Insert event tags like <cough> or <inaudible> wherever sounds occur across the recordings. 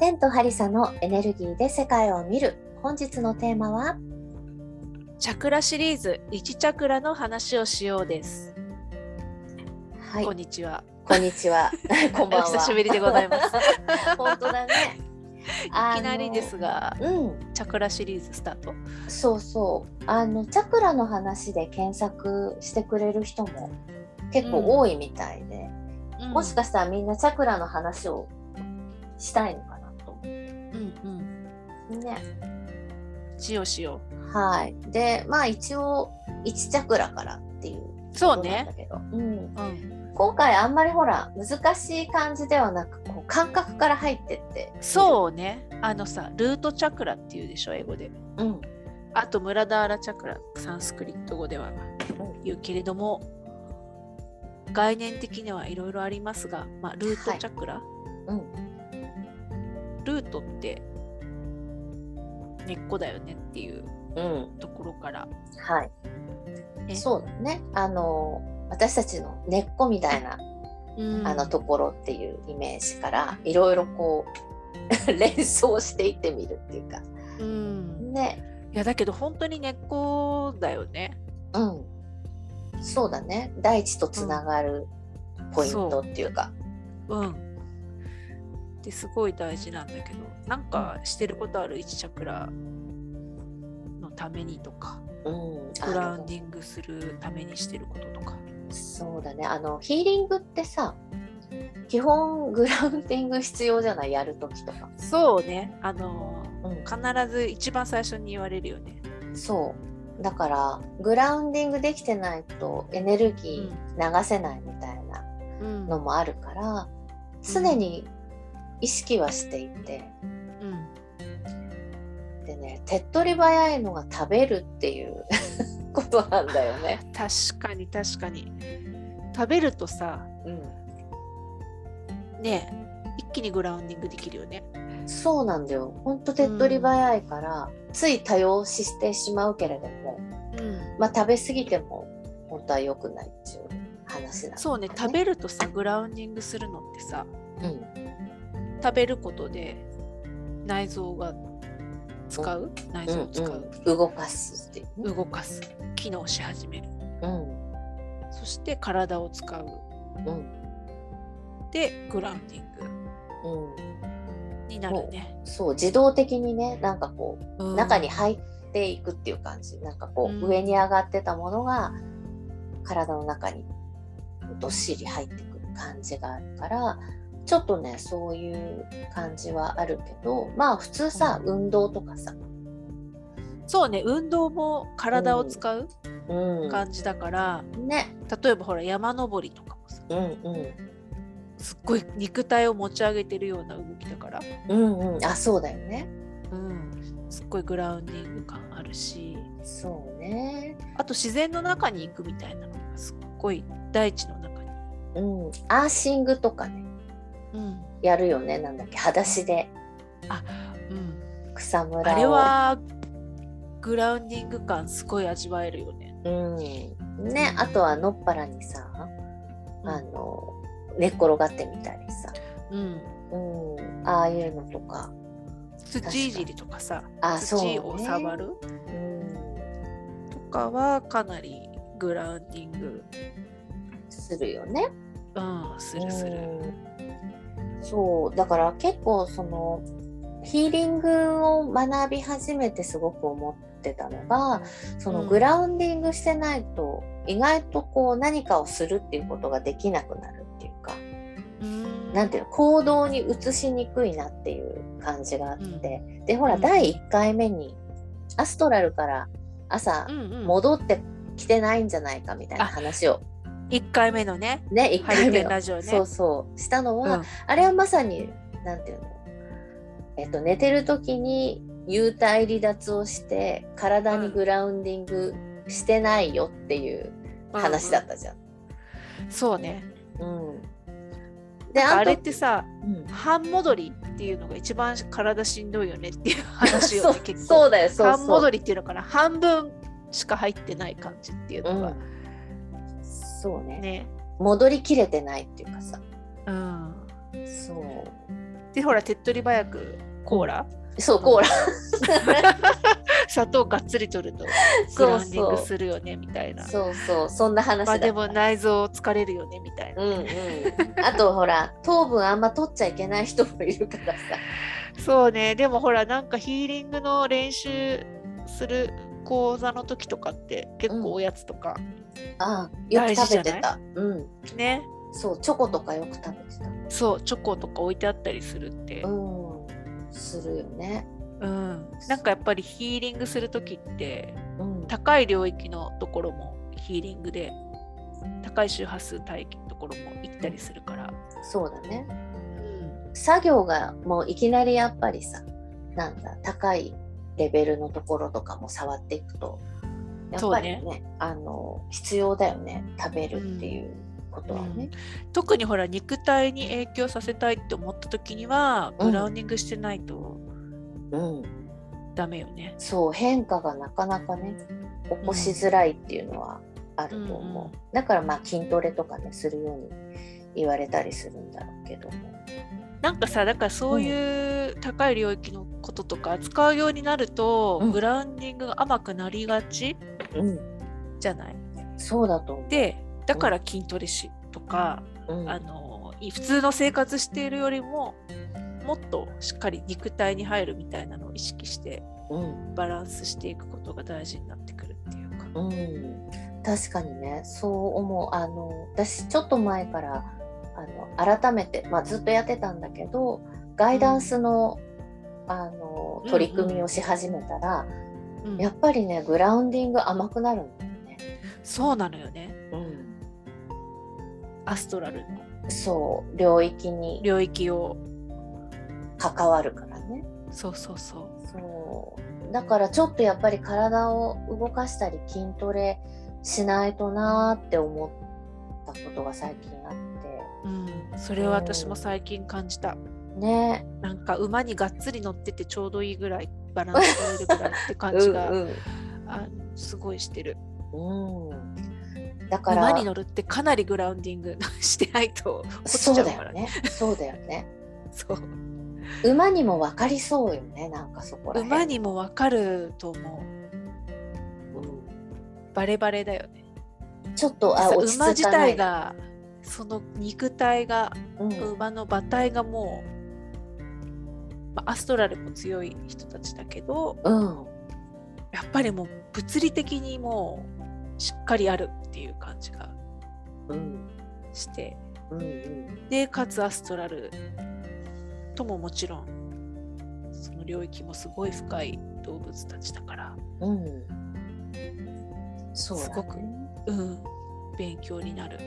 テントハリサのエネルギーで世界を見る。本日のテーマは？チャクラシリーズ1チャクラの話をしようです。はいこん。にちは。こんにちは。<laughs> こんばんは。お久しぶりでございます。<laughs> 本当だね。<laughs> いきなりですが。うん。チャクラシリーズスタート？そうそう。あのチャクラの話で検索してくれる人も結構多いみたいで、もしかしたらみんなチャクラの話をしたいの？ね。しようしよはい。で、まあ一応1チャクラからっていうう。そうね。けど、うん、うん。今回あんまりほら難しい感じではなくこう感覚から入ってってそうね。あのさ、ルートチャクラっていうでしょ、英語で。う、うん、あと、ムラダーラチャクラ、サンスクリット語では言うけれども、概念的にはいろいろありますが、まあ、ルートチャクラ、うん、ルートって根っこだよねっていううん、ところから、はい。ねそうだね。あの私たちの根っこみたいな、うん。あのところっていうイメージからいろいろこう <laughs> 連想していってみるっていうか。うん、ね。いやだけど本当に根っこだよね。うん。そうだね。大地とつながるポイントっていうか、うん。ですごい大事なんだけどなんかしてることある1チャクラのためにとかうん。グラウンディングするためにしてることとか。そうだね。あのヒーリングってさ基本グラウンディング必要じゃない？やるときとか、そうね。あのうん、必ず一番最初に言われるよね。そう。だからグラウンディングできてないとエネルギー流せないみたいなうん。のもあるから、常に意識はしていて。うん。でね手っ取り早いのが食べるっていう <laughs> ことなんだよね。<laughs> 確かに確かに。食べるとさうん。ね一気にグラウンディングできるよね。そうなんだよ。ほんと手っ取り早いから、つい多用ししてしまうけれども、うん、まあ食べ過ぎても本当は良くないっていう話だ、そうね食べるとさグラウンディングするのってさうん、食べることで内臓が使う、内臓を使う、うんうん。動かす。動かす。機能し始める。うん。そして体を使う。うん。でグラウンディング。うん、になるね。そう自動的にねなんかこううん。中に入っていくっていう感じ。なんかこう、うん。上に上がってたものが体の中にどっしり入ってくる感じがあるからちょっとねそういう感じはあるけどまあ普通さ、運動とかさ、そうね運動も体を使ううん、感じだから、ね。例えばほら山登りとかもさうんうん。すっごい肉体を持ち上げてるような動きだから、うんうん。あそうだよね。うん、すっごいグラウンディング感あるし。そうね。あと自然の中に行くみたいなのがすっごい大地の中に、うん。アーシングとかね。うんやるよねなんだっけ裸足で。うん、草むらを。あれはグラウンディング感すごい味わえるよね。うん。ねあとはのっぱらにさあの寝っ転がってみたりさ、うん、うん、ああいうのとか。土いじりとかさあそうね土を触る？うんとかはかなりグラウンディング、するよね。うん、するする。うんそうだから結構そのヒーリングを学び始めてすごく思ってたのがそのうん。グラウンディングしてないと意外とこう何かをするっていうことができなくなるっていうかうん。なんていうの行動に移しにくいなっていう感じがあって、でほら、うん。第1回目にアストラルから朝戻ってきてないんじゃないかみたいな話を1回目のね、ね1ハリケ回目のラジオね。そうそう。したのは、うん。あれはまさになんていうの？えっと寝てる時に幽体離脱をして体にグラウンディングしてないよっていう話だったじゃん。そうね。うん。であれっとてさ、うん。半戻りっていうのが一番体しんどいよねっていう話をね、<laughs> 結構。そうだよそう半戻りっていうのかな？半分しか入ってない感じっていうのがうん、そうね。ね。戻りきれてないっていうかさ。うん。そう。でほら手っ取り早くコーラ、そうコーラ。<laughs> 砂糖がっつり取るとグそう。ラウンディングするよねみたいな。そうそう。そんな話だまあでも内臓疲れるよねみたいな。うんうん。あとほら糖分あんま取っちゃいけない人もいるからさ。そうね。でもほらなんかヒーリングの練習する講座の時とかって結構おやつとか、ああよく食べてた。うん。ね。そうチョコとかよく食べてた。そうチョコとか置いてあったりするって、うん。するよね。うん。なんかやっぱりヒーリングする時ってうん。高い領域のところもヒーリングで高い周波数帯域のところも行ったりするから、そうだね。うん、作業がもういきなりやっぱりさなんだ高いレベルのところとかも触っていくとやっぱりねそうあの必要だよね食べるっていうことはね。特にほら肉体に影響させたいって思った時にはうん。グラウンディングしてないとうん、ダメよね。そう変化がなかなかね起こしづらいっていうのはあると思う、うんうんだからまあ筋トレとかねするように言われたりするんだろうけども。なんかさだからそういう高い領域のこととか扱うようになると、うん。グラウンディングが甘くなりがちうん。じゃない？そうだと。でだから筋トレしとか、うん。あのい普通の生活しているよりももっとしっかり肉体に入るみたいなのを意識してうん。バランスしていくことが大事になってくるっていうか。うん、確かにね。そう思う。あの私ちょっと前からあの改めて、まあ、ずっとやってたんだけどガイダンスの,、あの取り組みをし始めたら、うんやっぱりねグラウンディング甘くなるんだよね。そうなのよね。うん、アストラルの。そう。領域に。領域を。関わるからね。そうそうそう。そう。だからちょっとやっぱり体を動かしたり筋トレしないとなーって思ったことが最近あっうん、それは私も最近感じた。てね。なんか馬にがっつり乗っててちょうどいいぐらいバランス取れるぐらいって感じが、うんあすごいしてる。うん。うん、だから馬に乗るってかなりグラウンディングしてないと落ちそうちゃうから。だよね。そうだよね。<laughs> そう。馬にも分かりそうよねなんかそこら辺。馬にもわかると思う。うん。バレバレだよね。ちょっとあさ落ち着かない。馬自体がその肉体がうん。馬の馬体がもう、まあ、アストラルも強い人たちだけどうん。やっぱりもう物理的にもうしっかりあるっていう感じがうんしてうん。うんでかつアストラルとももちろんその領域もすごい深い動物たちだから、うん。そうすごくうん、勉強になる。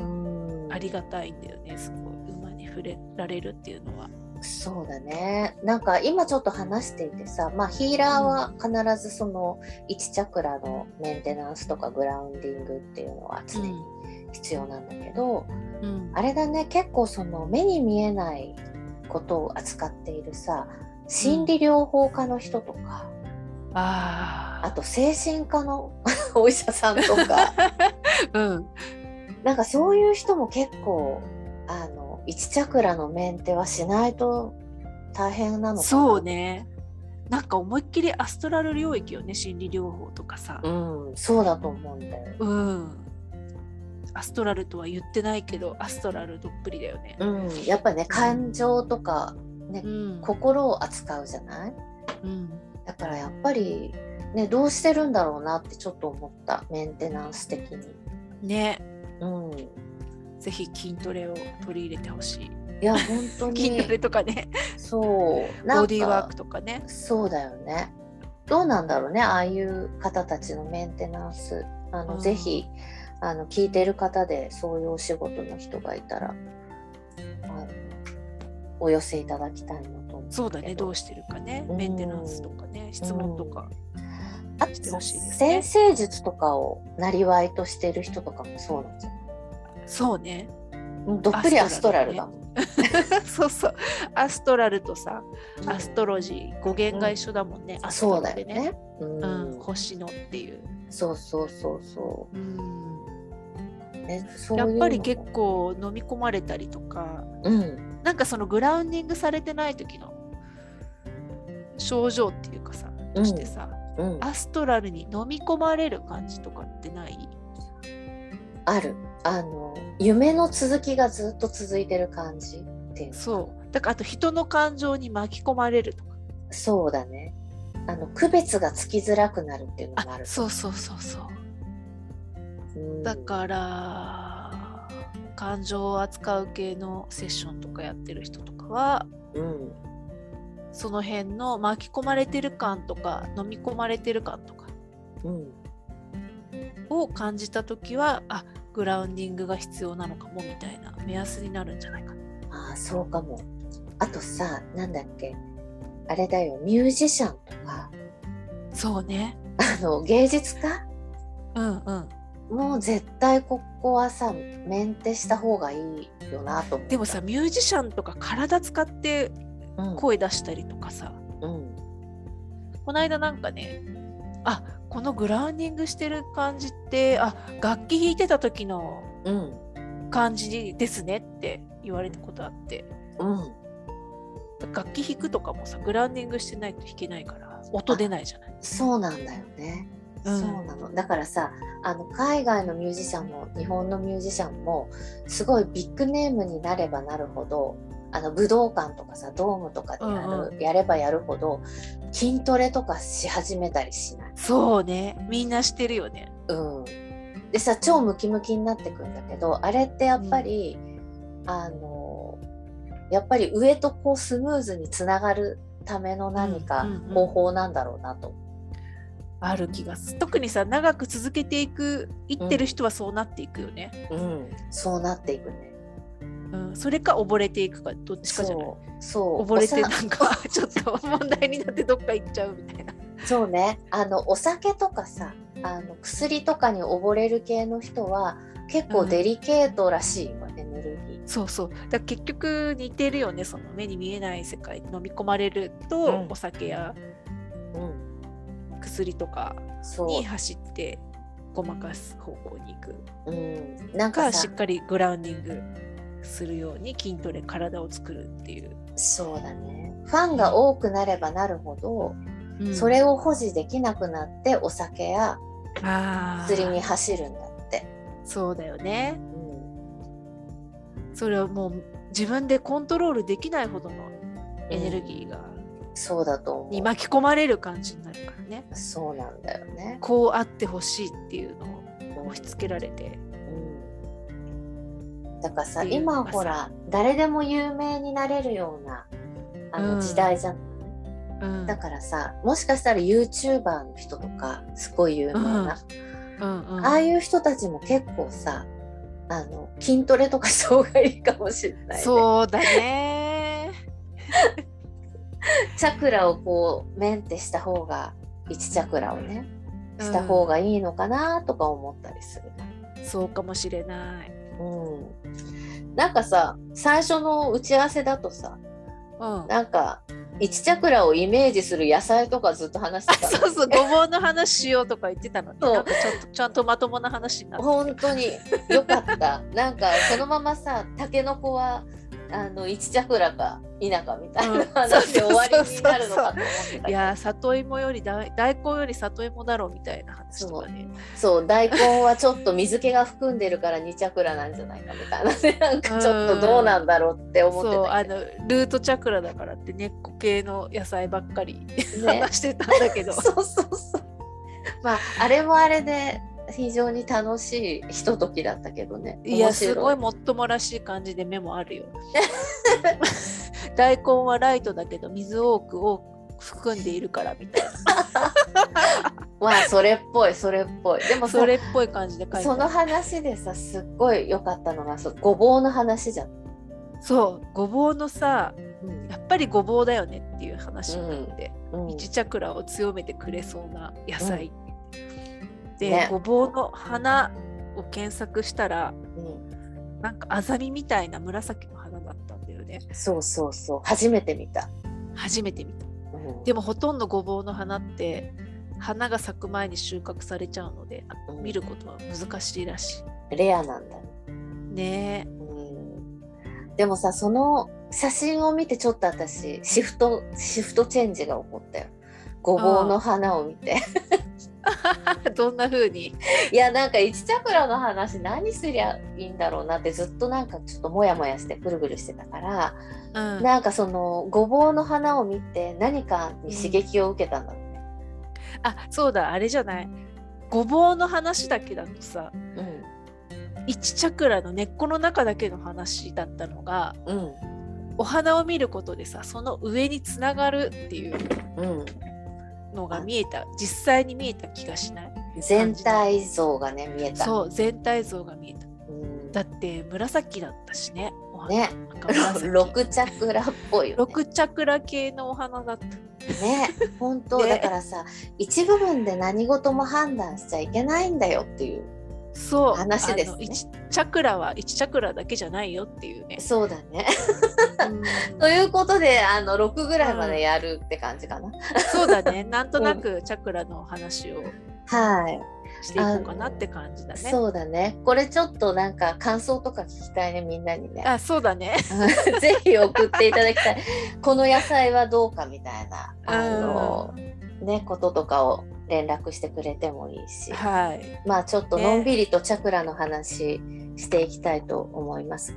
うん。ありがたいんだよねすごい。馬に触れられるっていうのは。そうだね。なんか今ちょっと話していてさまあヒーラーは必ずその1チャクラのメンテナンスとかグラウンディングっていうのは常に必要なんだけど、うん。あれだね結構その目に見えないことを扱っているさ心理療法家の人とか、ああと精神科の <laughs> お医者さんとか。あ、<laughs> うん、なんかそういう人も結構あの1チャクラのメンテはしないと大変なのかなそうね。なんか思いっきりアストラル領域よね、心理療法とかさ。うんそうだと思うんだよ。うん。アストラルとは言ってないけど、アストラルどっぷりだよね。うん、やっぱね感情とか、ねうん。心を扱うじゃない？うん、だからやっぱり、ね、どうしてるんだろうなってちょっと思ったメンテナンス的に。ね、うん、ぜひ筋トレを取り入れてほしい。いや本当筋トにレとかね、そうボディーワークとかね。そうだよね。どうなんだろうねああいう方たちのメンテナンスあの、うんぜひあの聞いてる方でそういうお仕事の人がいたらあのお寄せいただきたいなと思うそうだね、どうししてるかね。うんメンテナンスとかね、質問とか。あしてほしいです先ね生術とかをなりわいとしてる人とかもそうなんじゃないそうね。うんどっぷりアストラルだもん。<laughs> そうそう。アストラルとさ、うんアストロジー、語源が一緒だもんね。アストそうだよラルでね。ね。うんうん、星のっていう。そうそうそうそうんう。ね、そういうやっぱり結構飲み込まれたりとかうんなんかそのグラウンディングされてない時の症状っていうかさとしてさ、うん、アストラルに飲み込まれる感じとかってない？あるあの夢の続きがずっと続いてる感じっていう。のそう。だからあと人の感情に巻き込まれるとか。そうだね。あの区別がつきづらくなるっていうのもあるあそうそうそうそう。うん。だから感情を扱う系のセッションとかやってる人とかはうん。その辺の巻き込まれてる感とか飲み込まれてる感とかうん。を感じた時はあグラウンディングが必要なのかもみたいな目安になるんじゃないかな。ああそうかも。あとさなんだっけ。あれだよ。ミュージシャンとか。そうね。あの芸術家？うんうん。もう絶対ここはさメンテした方がいいよなと思うでもさミュージシャンとか体使ってうん。声出したりとかさ、うん。この間なんかねあこのグラウンディングしてる感じってあ楽器弾いてた時のうん。感じですねって言われたことあって。うん。楽器弾くとかもさグラウンディングしてないと弾けないから音出ないじゃない。そうなんだよね、うん。そうなの。だからさあの海外のミュージシャンも日本のミュージシャンもすごいビッグネームになればなるほどあの武道館とかさドームとかでやる、うん。やればやるほど筋トレとかし始めたりしない？そうねみんなしてるよね。うん、でさ超ムキムキになってくんだけどあれってやっぱり、あのやっぱり上とこうスムーズにつながるための何かうんうんうん方法なんだろうなと。ある気がする特にさ長く続けていくいってる人はそうなっていくよね。うん、そうなっていくね。うん、それか溺れていくかどっちかじゃない？そう。そう。溺れてなんか <laughs> ちょっと問題になってどっか行っちゃうみたいな。そうね。あのお酒とかさあの薬とかに溺れる系の人は結構デリケートらしいわ、エネルギー。そうそう。だ結局似てるよねその目に見えない世界に飲み込まれると、うん。お酒やうん、薬とかそう。に、走ってごまかす方向に行く。うん、なんかしっかりグラウンディングするように筋トレ体を作るっていう。そうだねファンが多くなればなるほど、うんそれを保持できなくなってお酒やあー薬に走るんだって。そうだよね。うんそれはもう自分でコントロールできないほどのエネルギーが、そうだと思に巻き込まれる感じになるからね。う。そうなんだよね。こうあってほしいっていうのを押し付けられて。うん。だからさ。今ほら誰でも有名になれるようなあうん。の時代じゃん、うん。だからさもしかしたら YouTuber の人とかすごい有名な、うん。うんああいう人たちも結構さあの筋トレとかした方がいいかもしれない、ね、そうだね。<laughs> チャクラをこうメンテした方が1チャクラをねした方がいいのかなとか思ったりする、そうかもしれない。うん、なんかさ最初の打ち合わせだとさうん。なんか1チャクラをイメージする野菜とかずっと話してたのそうそう、ごぼうの話しようとか言ってたのに、なんかちゃんとちゃんとまともな話になって本当に。よかった。なんかそのままさタケノコはあの1チャクラか否かみたいなうん。話で終わりになるのかと思っていやー里芋より大大根より里芋だろうみたいな話とかね。そう。大根はちょっと水気が含んでるから2チャクラなんじゃないかみたいな。ね <laughs> なんかちょっとどうなんだろうって思ってそうあたけど、のルートチャクラだからって根っこ系の野菜ばっかりね、<laughs> 話してたんだけど、<laughs> そうそうそう。まああれもあれで非常に楽しいひとときだったけどね。いやすごいもっともらしい感じで目もあるよ。<laughs> 大根はライトだけど水多く多く含んでいるからみたい <laughs> まあそれっぽいそれっぽい。でもそれっぽい感じで書いてその話でさすっごい良かったのがそうごぼうの話じゃん。そうごぼうのさうん。やっぱりごぼうだよねっていう話になって、うん。一チャクラを強めてくれそうな野菜、で、ね。ごぼうの花を検索したらうん。なんかアザミみたいな紫の花だったんだよね。そうそうそう。初めて見た。初めて見た。うん。でもほとんどごぼうの花って花が咲く前に収穫されちゃうのでうん。見ることは難しいらしレアなんだ。ね。いねうん。でもさその写真を見てちょっと私シフトシフトチェンジが起こったよ。ごぼうの花を見て <laughs> どんな風に？いやなんか1チャクラの話何すりゃいいんだろうなってずっとなんかちょっとモヤモヤしてぐるぐるしてたから、うん。なんかそのごぼうの花を見て何かに刺激を受けたんだって、あそうだあれじゃない。ごぼうの話だけだとさうん。1チャクラの根っこの中だけの話だったのがうん。お花を見ることでさその上につながるっていう。うん、のが見えた実際に見えた気がしない。全体像がね見えた。そう全体像が見えた。うん。だって紫だったしねね。赤紫6 <laughs> チャクラっぽいよね。6チャクラ系のお花だった。ね。本当、ね。だからさ一部分で何事も判断しちゃいけないんだよっていうそう。話ですね。あの1チャクラは1チャクラだけじゃないよっていうね。そうだね。うんということであの6ぐらいまでやるって感じかな。そうだね <laughs> なんとなくチャクラの話をはい、していこうかなって感じだねそうだね。これちょっとなんか感想とか聞きたいねみんなにね。あそうだね <laughs> ぜひ送っていただきたい。この野菜はどうかみたいなあのねこととかを連絡してくれてもいいし。はいまあちょっとのんびりとチャクラの話していきたいと思います。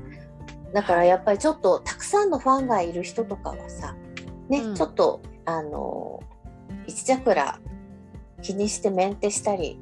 だからやっぱりちょっとたくさんのファンがいる人とかはさ、ね、うん。ちょっとあの1チャクラ気にしてメンテしたり、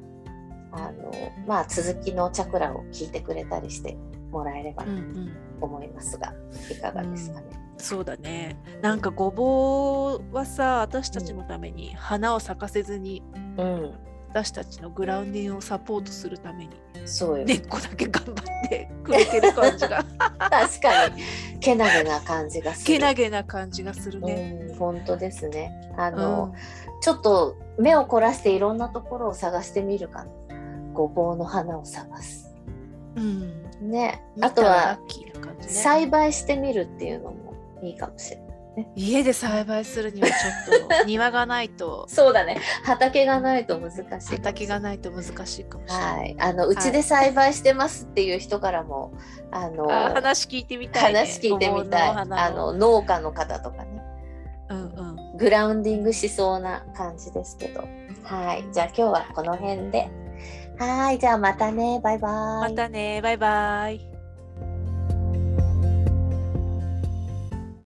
あのまあ続きのチャクラを聞いてくれたりしてもらえればうんうん。と思いますが、いかがですかね。そうだね。なんかごぼうはさ私たちのために花を咲かせずにうん、私たちのグラウンディングをサポートするためにそうよ。根っこだけ頑張ってくれてる感じが確かにけなげな感じがする。けなげな感じがするね。うん、本当ですね。あうの、んちょっと目を凝らしていろんなところを探してみるかな。ごぼうの花を探す。うん、ね。あとは。栽培してみるっていうのもいいかもしれない。<laughs> 家で栽培するにはちょっと庭がないと <laughs> そうだね。畑がないと難しい。畑がないと難しいかもしれない。はい。あの、うちで栽培してますっていう人からも、あの、あ話聞いてみたい、ね。話聞いてみたい。あの、農家の方とかね。うんうん。グラウンディングしそうな感じですけど。はい。じゃあ今日はこの辺で。はい。じゃあまたね。バイバイ。またね、バイバイ。